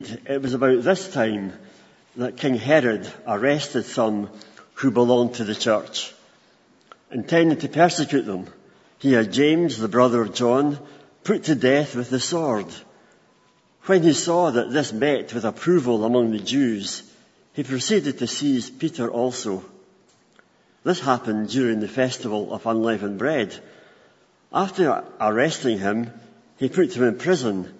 It was about this time that King Herod arrested some who belonged to the church. Intending to persecute them, he had James, the brother of John, put to death with the sword. When he saw that this met with approval among the Jews, he proceeded to seize Peter also. This happened during the festival of unleavened bread. After arresting him, he put him in prison,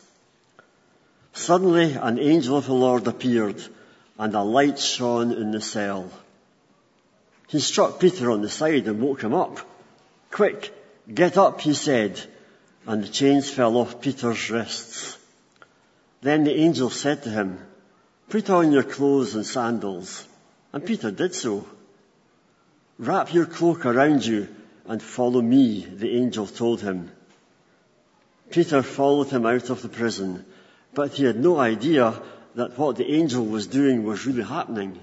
Suddenly an angel of the Lord appeared, and a light shone in the cell. He struck Peter on the side and woke him up. Quick, get up, he said, and the chains fell off Peter's wrists. Then the angel said to him, put on your clothes and sandals. And Peter did so. Wrap your cloak around you and follow me, the angel told him. Peter followed him out of the prison, but he had no idea that what the angel was doing was really happening.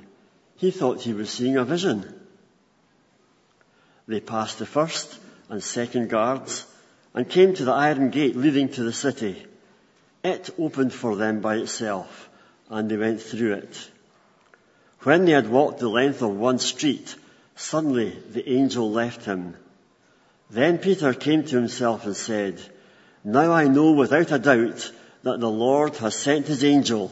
He thought he was seeing a vision. They passed the first and second guards and came to the iron gate leading to the city. It opened for them by itself and they went through it. When they had walked the length of one street, suddenly the angel left him. Then Peter came to himself and said, Now I know without a doubt that the Lord has sent his angel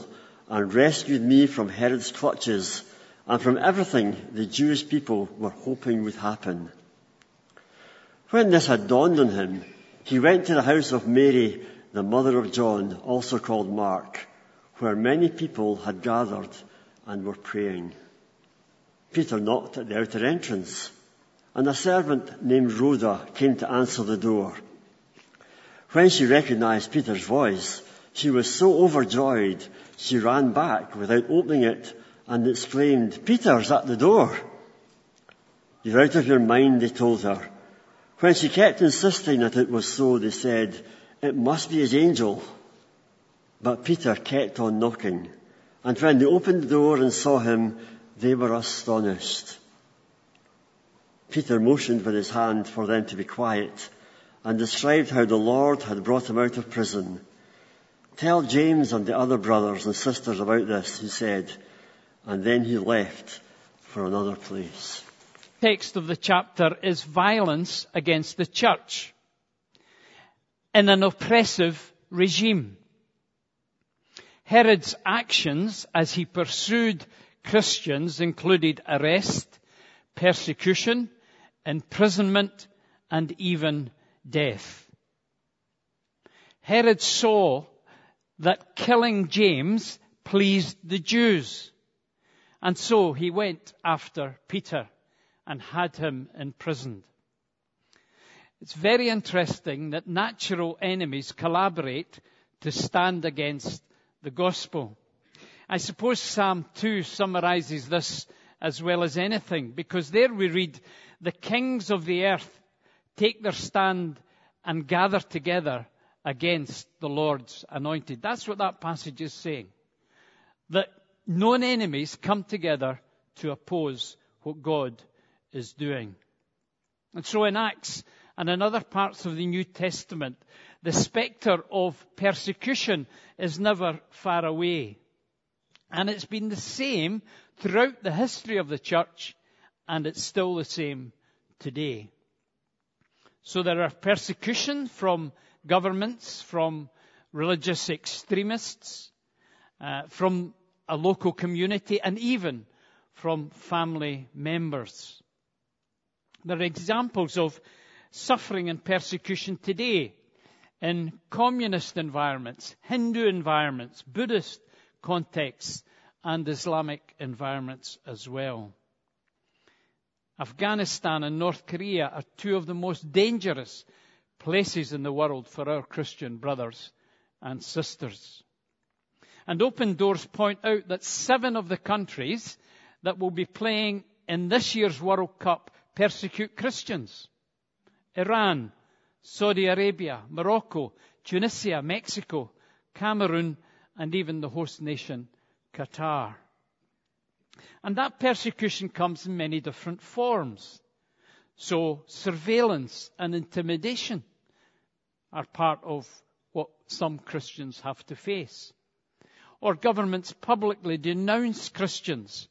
and rescued me from Herod's clutches and from everything the Jewish people were hoping would happen. When this had dawned on him, he went to the house of Mary, the mother of John, also called Mark, where many people had gathered and were praying. Peter knocked at the outer entrance, and a servant named Rhoda came to answer the door. When she recognized Peter's voice, she was so overjoyed, she ran back without opening it and exclaimed, Peter's at the door. You're out of your mind, they told her. When she kept insisting that it was so, they said, it must be his angel. But Peter kept on knocking. And when they opened the door and saw him, they were astonished. Peter motioned with his hand for them to be quiet and described how the Lord had brought him out of prison. Tell James and the other brothers and sisters about this, he said, and then he left for another place The text of the chapter is violence against the church in an oppressive regime. Herod's actions as he pursued Christians included arrest, persecution, imprisonment, and even death. Herod saw that killing James pleased the Jews, and so he went after Peter and had him imprisoned. It's very interesting that natural enemies collaborate to stand against the gospel. I suppose Psalm 2 summarizes this as well as anything, because there we read, the kings of the earth take their stand and gather together against the Lord's anointed. That's what that passage is saying. That known enemies come together to oppose what God is doing. And so in Acts and in other parts of the New Testament, the spectre of persecution is never far away. And it's been the same throughout the history of the church, and it's still the same today. So there are persecution from governments, from religious extremists, uh, from a local community, and even from family members. There are examples of suffering and persecution today in communist environments, Hindu environments, Buddhist contexts, and Islamic environments as well. Afghanistan and North Korea are two of the most dangerous places in the world for our Christian brothers and sisters. And Open Doors point out that seven of the countries that will be playing in this year's World Cup persecute Christians. Iran, Saudi Arabia, Morocco, Tunisia, Mexico, Cameroon, and even the host nation, Qatar. And that persecution comes in many different forms. So surveillance and intimidation are part of what some Christians have to face. Or governments publicly denounce Christians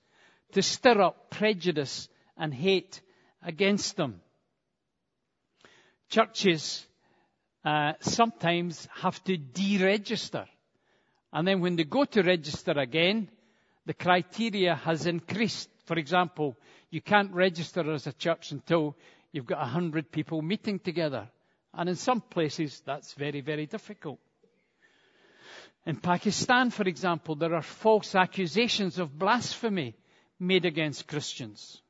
to stir up prejudice and hate against them. Churches uh, sometimes have to deregister. And then when they go to register again, the criteria has increased. For example, you can't register as a church until you've got a hundred people meeting together. And in some places, that's very, very difficult. In Pakistan, for example, there are false accusations of blasphemy made against Christians.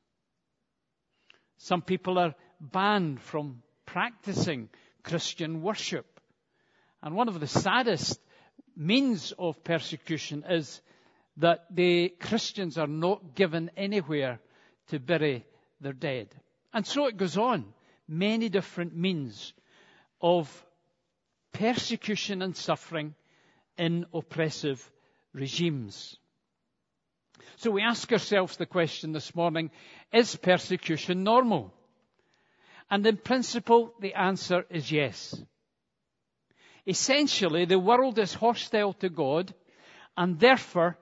Some people are banned from practicing Christian worship. And one of the saddest means of persecution is that the Christians are not given anywhere to bury their dead. And so it goes on. Many different means of persecution and suffering in oppressive regimes. So we ask ourselves the question this morning, is persecution normal? And in principle, the answer is yes. Essentially, the world is hostile to God and therefore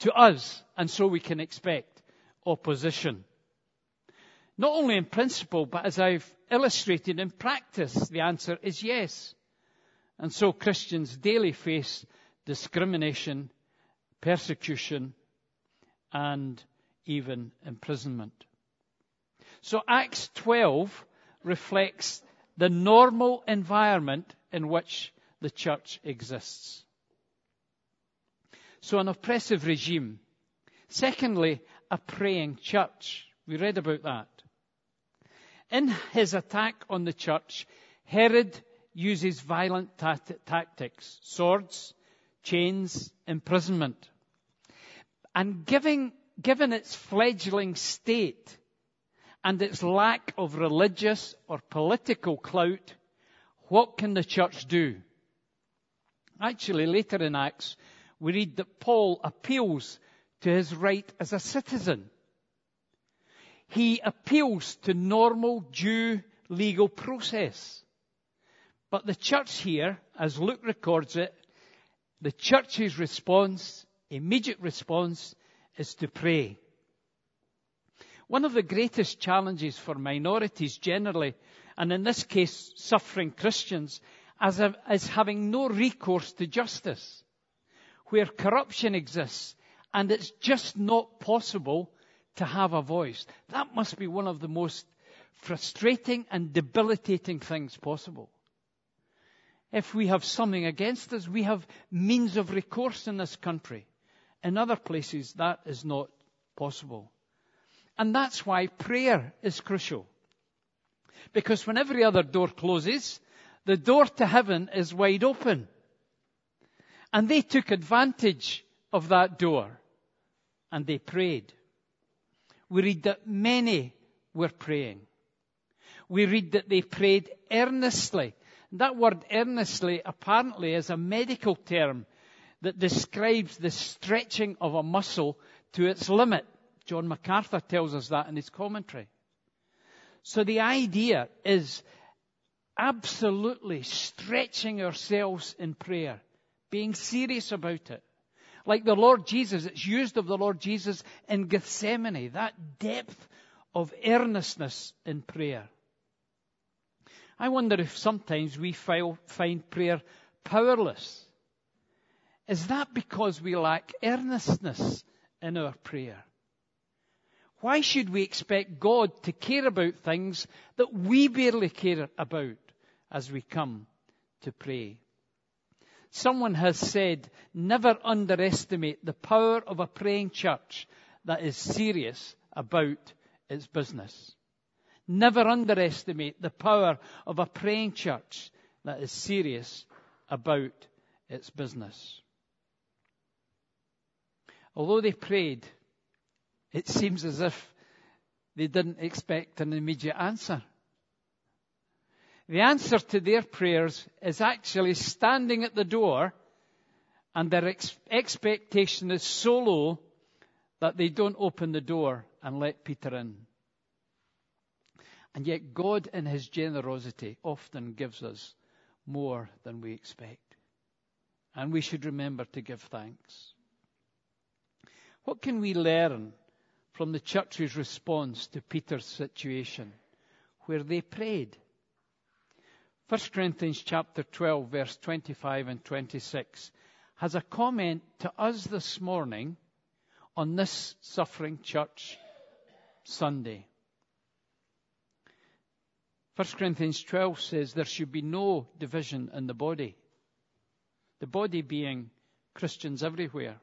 to us, and so we can expect opposition. Not only in principle, but as I've illustrated in practice, the answer is yes. And so Christians daily face discrimination, persecution, and even imprisonment. So Acts 12 reflects the normal environment in which the church exists. So an oppressive regime. Secondly, a praying church. We read about that. In his attack on the church, Herod uses violent tactics, swords, chains, imprisonment. And giving, given its fledgling state and its lack of religious or political clout, what can the church do? Actually, later in Acts, we read that Paul appeals to his right as a citizen. He appeals to normal due legal process. But the church here, as Luke records it, the church's response, immediate response, is to pray. One of the greatest challenges for minorities generally, and in this case suffering Christians, is having no recourse to justice where corruption exists and it's just not possible to have a voice. That must be one of the most frustrating and debilitating things possible. If we have something against us, we have means of recourse in this country. In other places, that is not possible. And that's why prayer is crucial. Because when every other door closes, the door to heaven is wide open. And they took advantage of that door and they prayed. We read that many were praying. We read that they prayed earnestly. That word earnestly apparently is a medical term that describes the stretching of a muscle to its limit. John MacArthur tells us that in his commentary. So the idea is absolutely stretching ourselves in prayer being serious about it. Like the Lord Jesus, it's used of the Lord Jesus in Gethsemane, that depth of earnestness in prayer. I wonder if sometimes we find prayer powerless. Is that because we lack earnestness in our prayer? Why should we expect God to care about things that we barely care about as we come to pray? Someone has said, never underestimate the power of a praying church that is serious about its business. Never underestimate the power of a praying church that is serious about its business. although they prayed, it seems as if they didn't expect an immediate answer. The answer to their prayers is actually standing at the door, and their ex- expectation is so low that they don't open the door and let Peter in. And yet, God, in His generosity, often gives us more than we expect. And we should remember to give thanks. What can we learn from the church's response to Peter's situation, where they prayed? 1 Corinthians chapter 12, verse 25 and 26 has a comment to us this morning on this suffering church Sunday. 1 Corinthians 12 says there should be no division in the body. The body being Christians everywhere.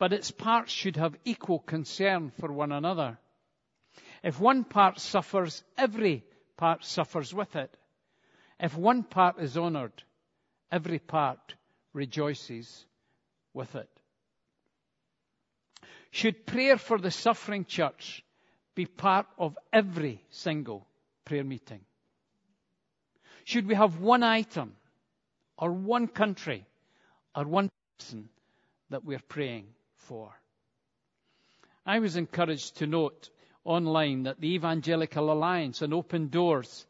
But its parts should have equal concern for one another. If one part suffers, every part suffers with it. If one part is honored, every part rejoices with it. Should prayer for the suffering church be part of every single prayer meeting? Should we have one item or one country or one person that we're praying for? I was encouraged to note online that the Evangelical Alliance and Open Doors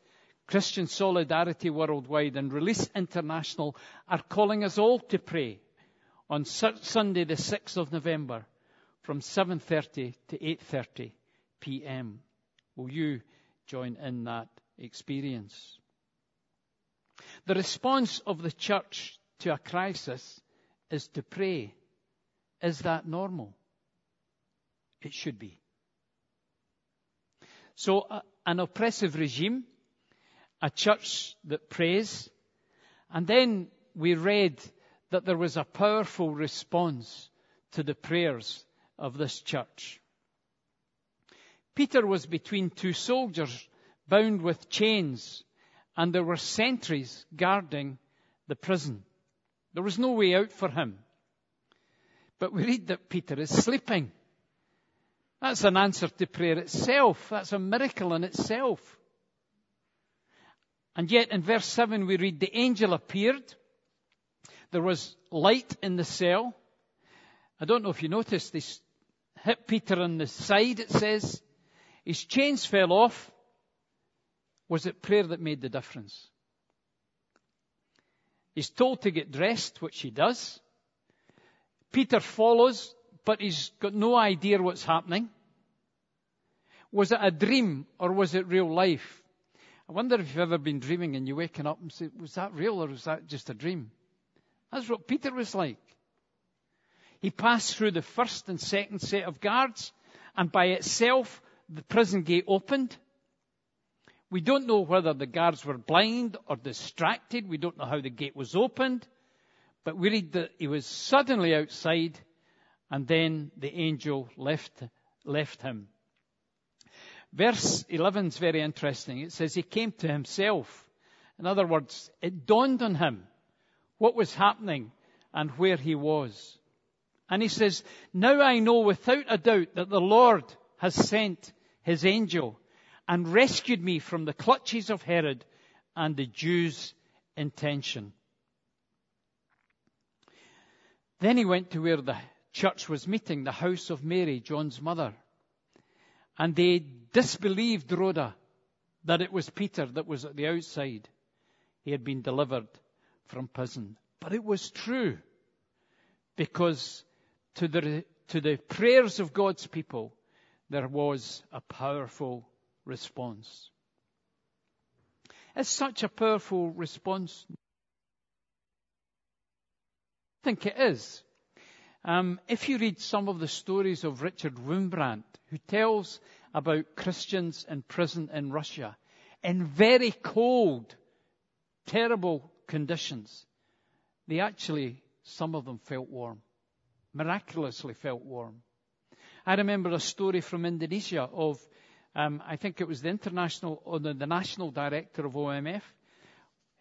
Christian Solidarity Worldwide and Release International are calling us all to pray on Sunday the 6th of November from 7:30 to 8:30 p.m. Will you join in that experience? The response of the church to a crisis is to pray. Is that normal? It should be. So, uh, an oppressive regime a church that prays. And then we read that there was a powerful response to the prayers of this church. Peter was between two soldiers bound with chains, and there were sentries guarding the prison. There was no way out for him. But we read that Peter is sleeping. That's an answer to prayer itself. That's a miracle in itself. And yet in verse 7 we read, the angel appeared. There was light in the cell. I don't know if you noticed, they hit Peter on the side, it says. His chains fell off. Was it prayer that made the difference? He's told to get dressed, which he does. Peter follows, but he's got no idea what's happening. Was it a dream or was it real life? I wonder if you've ever been dreaming and you're waking up and say, was that real or was that just a dream? That's what Peter was like. He passed through the first and second set of guards, and by itself, the prison gate opened. We don't know whether the guards were blind or distracted. We don't know how the gate was opened. But we read that he was suddenly outside, and then the angel left, left him. Verse 11 is very interesting. It says he came to himself. In other words, it dawned on him what was happening and where he was. And he says, Now I know without a doubt that the Lord has sent his angel and rescued me from the clutches of Herod and the Jews' intention. Then he went to where the church was meeting, the house of Mary, John's mother. And they disbelieved Rhoda that it was Peter that was at the outside. He had been delivered from prison. But it was true because to the, to the prayers of God's people, there was a powerful response. It's such a powerful response. I think it is. Um, if you read some of the stories of Richard Wurmbrand, who tells about Christians in prison in Russia in very cold, terrible conditions, they actually, some of them felt warm, miraculously felt warm. I remember a story from Indonesia of, um, I think it was the international, or the, the national director of OMF.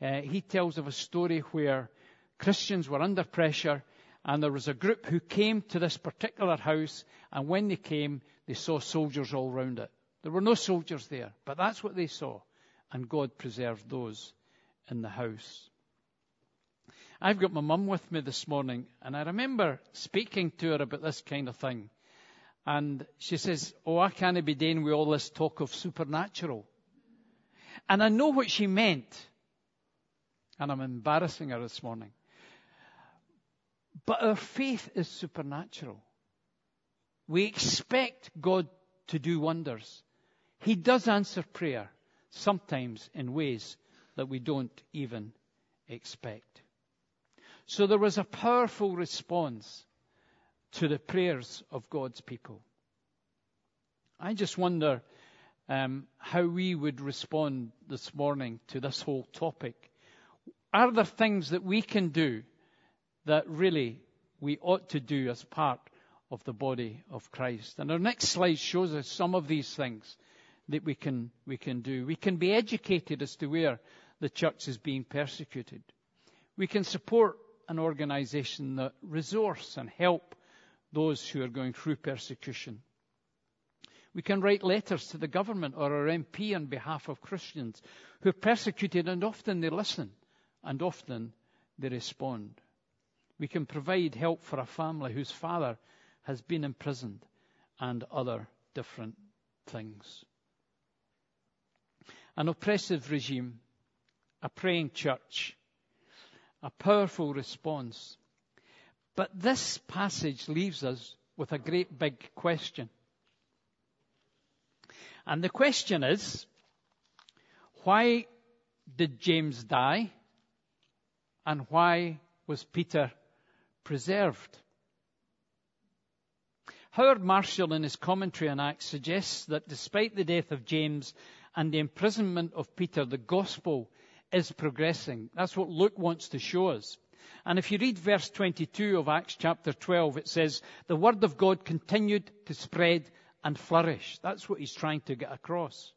Uh, he tells of a story where Christians were under pressure And there was a group who came to this particular house, and when they came, they saw soldiers all round it. There were no soldiers there, but that's what they saw. And God preserved those in the house. I've got my mum with me this morning, and I remember speaking to her about this kind of thing. And she says, Oh, I can't be doing with all this talk of supernatural. And I know what she meant. And I'm embarrassing her this morning. But our faith is supernatural. We expect God to do wonders. He does answer prayer, sometimes in ways that we don't even expect. So there was a powerful response to the prayers of God's people. I just wonder um, how we would respond this morning to this whole topic. Are there things that we can do that really we ought to do as part of the body of Christ? And our next slide shows us some of these things that we can, we can do. We can be educated as to where the church is being persecuted. We can support an organization that resource and help those who are going through persecution. We can write letters to the government or our MP on behalf of Christians who are persecuted and often they listen and often they respond. We can provide help for a family whose father has been imprisoned and other different things. An oppressive regime, a praying church, a powerful response. But this passage leaves us with a great big question. And the question is, why did James die? And why was Peter preserved? Howard Marshall, in his commentary on Acts, suggests that despite the death of James and the imprisonment of Peter, the gospel is progressing. That's what Luke wants to show us. And if you read verse 22 of Acts chapter 12, it says, the word of God continued to spread and flourish. That's what he's trying to get across.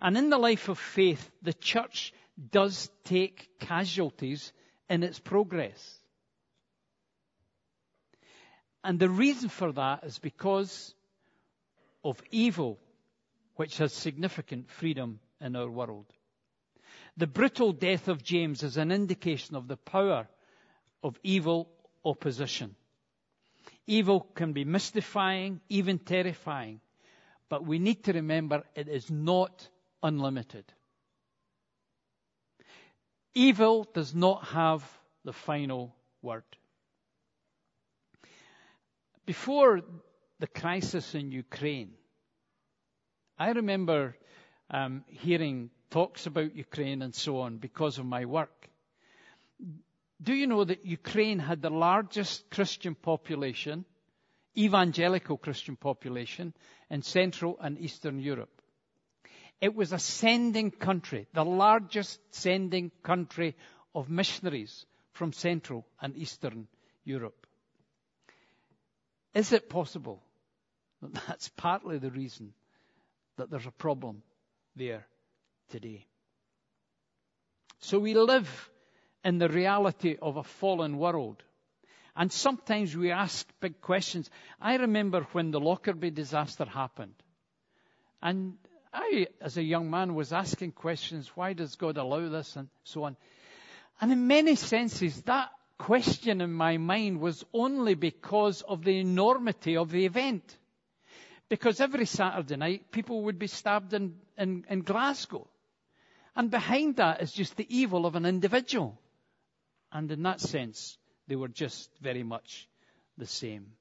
And in the life of faith, the church does take casualties in its progress. And the reason for that is because of evil, which has significant freedom in our world. The brutal death of James is an indication of the power of evil opposition. Evil can be mystifying, even terrifying, but we need to remember it is not unlimited. Evil does not have the final word. Before the crisis in Ukraine, I remember um, hearing talks about Ukraine and so on because of my work. Do you know that Ukraine had the largest Christian population, evangelical Christian population, in Central and Eastern Europe? It was a sending country, the largest sending country of missionaries from Central and Eastern Europe. Is it possible that that's partly the reason that there's a problem there today. So we live in the reality of a fallen world. And sometimes we ask big questions. I remember when the Lockerbie disaster happened. And I, as a young man, was asking questions why does God allow this and so on. And in many senses, that question in my mind was only because of the enormity of the event. Because every Saturday night, people would be stabbed in, in, in Glasgow. And behind that is just the evil of an individual. And in that sense, they were just very much the same.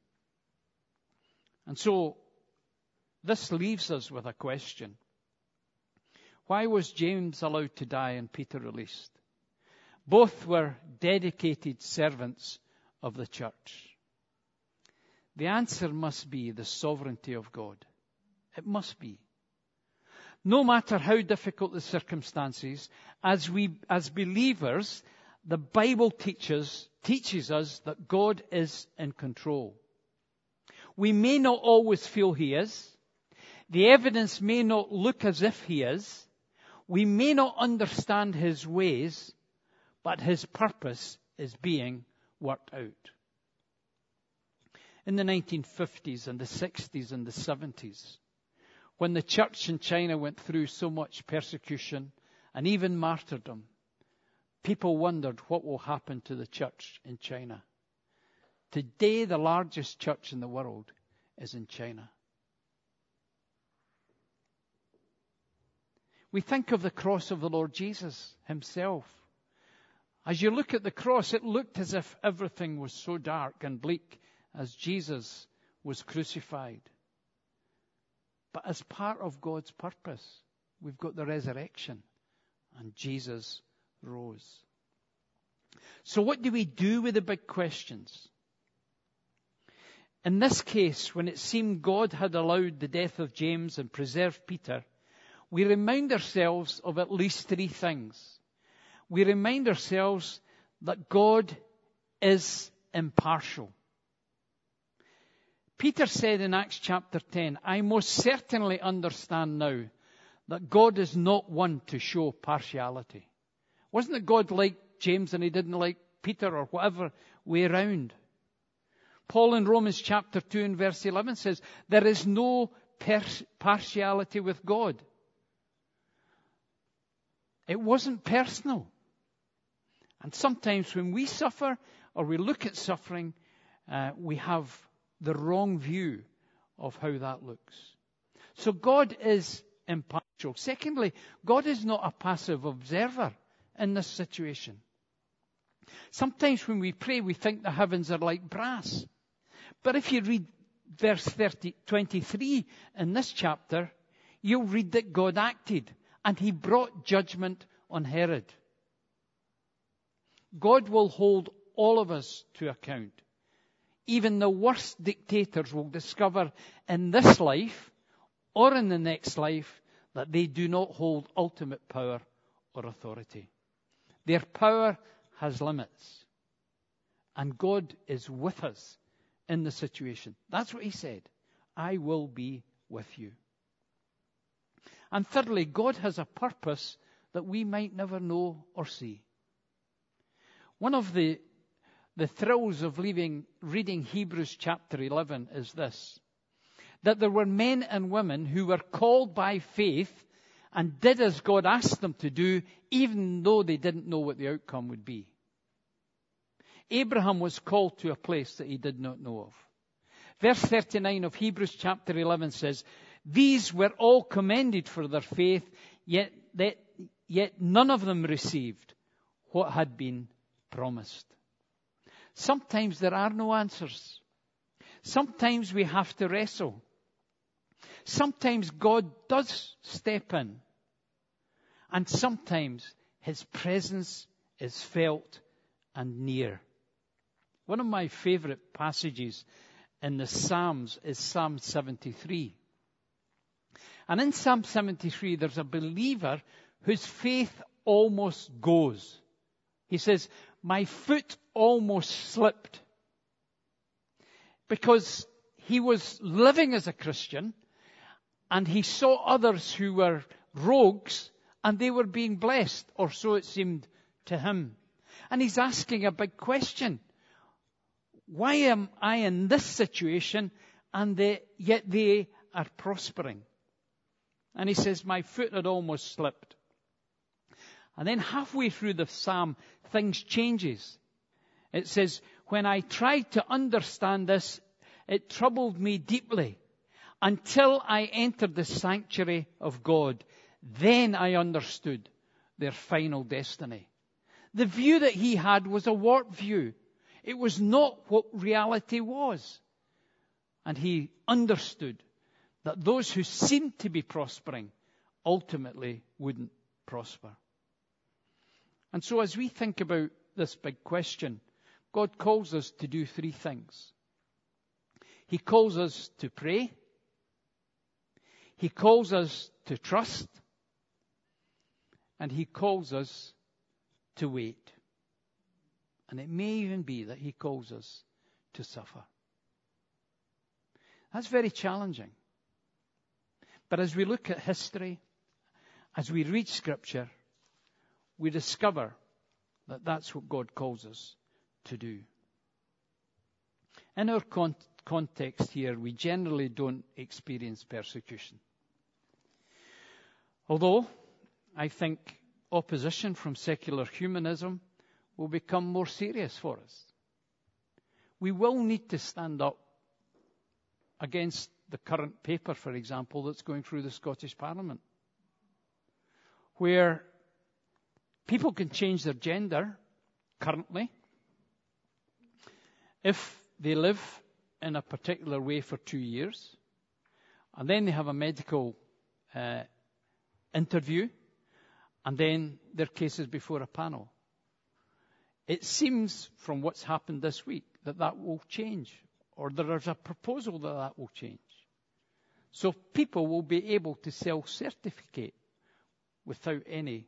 And so, this leaves us with a question. Why was James allowed to die and Peter released? Both were dedicated servants of the church. The answer must be the sovereignty of God. It must be. No matter how difficult the circumstances, as we, as believers, the Bible teaches, teaches us that God is in control. We may not always feel He is. The evidence may not look as if He is. We may not understand His ways, but His purpose is being worked out. In the 1950s and the 60s and the 70s, when the church in China went through so much persecution and even martyrdom, people wondered what will happen to the church in China. Today, the largest church in the world is in China. We think of the cross of the Lord Jesus himself. As you look at the cross, it looked as if everything was so dark and bleak as Jesus was crucified. But as part of God's purpose, we've got the resurrection and Jesus rose. So what do we do with the big questions? In this case, when it seemed God had allowed the death of James and preserved Peter, we remind ourselves of at least three things. We remind ourselves that God is impartial. Peter said in Acts chapter 10, I most certainly understand now that God is not one to show partiality. Wasn't it God like James and he didn't like Peter or whatever way around? Paul in Romans chapter 2 and verse 11 says, There is no partiality with God. It wasn't personal. And sometimes when we suffer or we look at suffering, uh, we have the wrong view of how that looks. So God is impartial. Secondly, God is not a passive observer in this situation. Sometimes when we pray, we think the heavens are like brass. But if you read verse 30, 23 in this chapter, you'll read that God acted and he brought judgment on Herod. God will hold all of us to account. Even the worst dictators will discover in this life or in the next life that they do not hold ultimate power or authority. Their power has limits. And God is with us in the situation. That's what he said. I will be with you. And thirdly, God has a purpose that we might never know or see. One of the, the thrills of leaving, reading Hebrews chapter 11 is this that there were men and women who were called by faith and did as God asked them to do, even though they didn't know what the outcome would be. Abraham was called to a place that he did not know of. Verse 39 of Hebrews chapter 11 says, these were all commended for their faith, yet, yet none of them received what had been promised. Sometimes there are no answers. Sometimes we have to wrestle. Sometimes God does step in. And sometimes His presence is felt and near. One of my favorite passages in the Psalms is Psalm 73. And in Psalm 73, there's a believer whose faith almost goes. He says, My foot almost slipped. Because he was living as a Christian and he saw others who were rogues and they were being blessed, or so it seemed to him. And he's asking a big question. Why am I in this situation and they, yet they are prospering? And he says, My foot had almost slipped. And then halfway through the psalm, things changes. It says, When I tried to understand this, it troubled me deeply until I entered the sanctuary of God. Then I understood their final destiny. The view that he had was a warped view. It was not what reality was. And he understood that those who seemed to be prospering ultimately wouldn't prosper. And so as we think about this big question, God calls us to do three things. He calls us to pray. He calls us to trust. And He calls us to wait. And it may even be that He calls us to suffer. That's very challenging. But as we look at history, as we read scripture, we discover that that's what God calls us to do. In our con- context here, we generally don't experience persecution. Although, I think opposition from secular humanism will become more serious for us. We will need to stand up against the current paper, for example, that's going through the Scottish Parliament, where people can change their gender currently if they live in a particular way for two years, and then they have a medical uh, interview, and then their case is before a panel. It seems from what's happened this week that that will change, or there is a proposal that that will change. So people will be able to self-certificate without any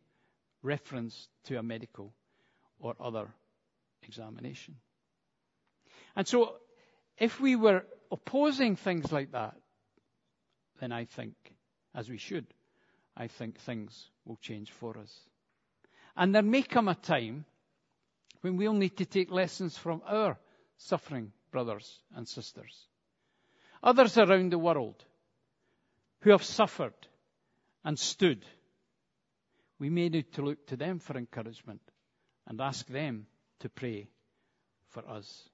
reference to a medical or other examination. And so if we were opposing things like that, then I think, as we should, I think things will change for us. And there may come a time when we'll need to take lessons from our suffering brothers and sisters. Others around the world who have suffered and stood. We may need to look to them for encouragement and ask them to pray for us.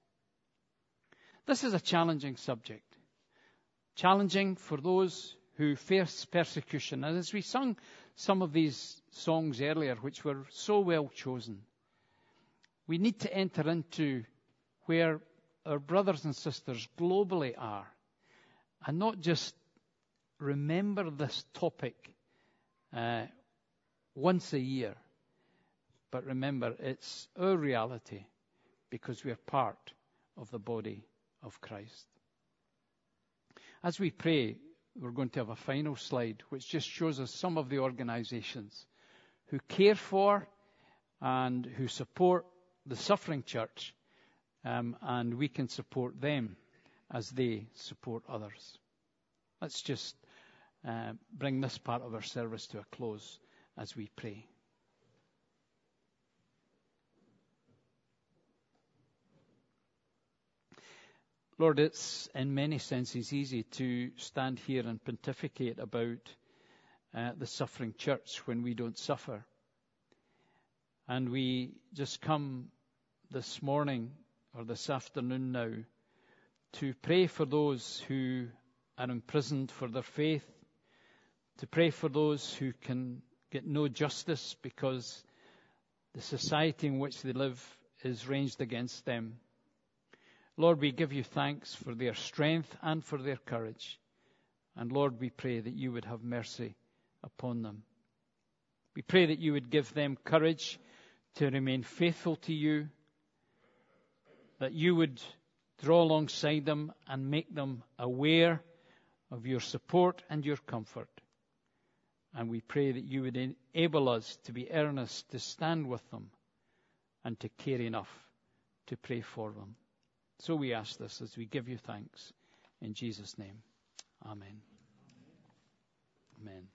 This is a challenging subject. Challenging for those who face persecution. And as we sung some of these songs earlier, which were so well chosen, we need to enter into where our brothers and sisters globally are and not just remember this topic uh, once a year, but remember it's our reality because we are part of the body of Christ. As we pray, we're going to have a final slide which just shows us some of the organizations who care for and who support the suffering church, um, and we can support them as they support others. Let's just uh, bring this part of our service to a close as we pray. Lord, it's in many senses easy to stand here and pontificate about uh, the suffering church when we don't suffer. And we just come this morning or this afternoon now to pray for those who are imprisoned for their faith, to pray for those who can get no justice because the society in which they live is ranged against them. Lord, we give you thanks for their strength and for their courage. And Lord, we pray that you would have mercy upon them. We pray that you would give them courage to remain faithful to you, that you would draw alongside them and make them aware of your support and your comfort. And we pray that you would enable us to be earnest to stand with them and to care enough to pray for them. So we ask this as we give you thanks. In Jesus' name. Amen. Amen.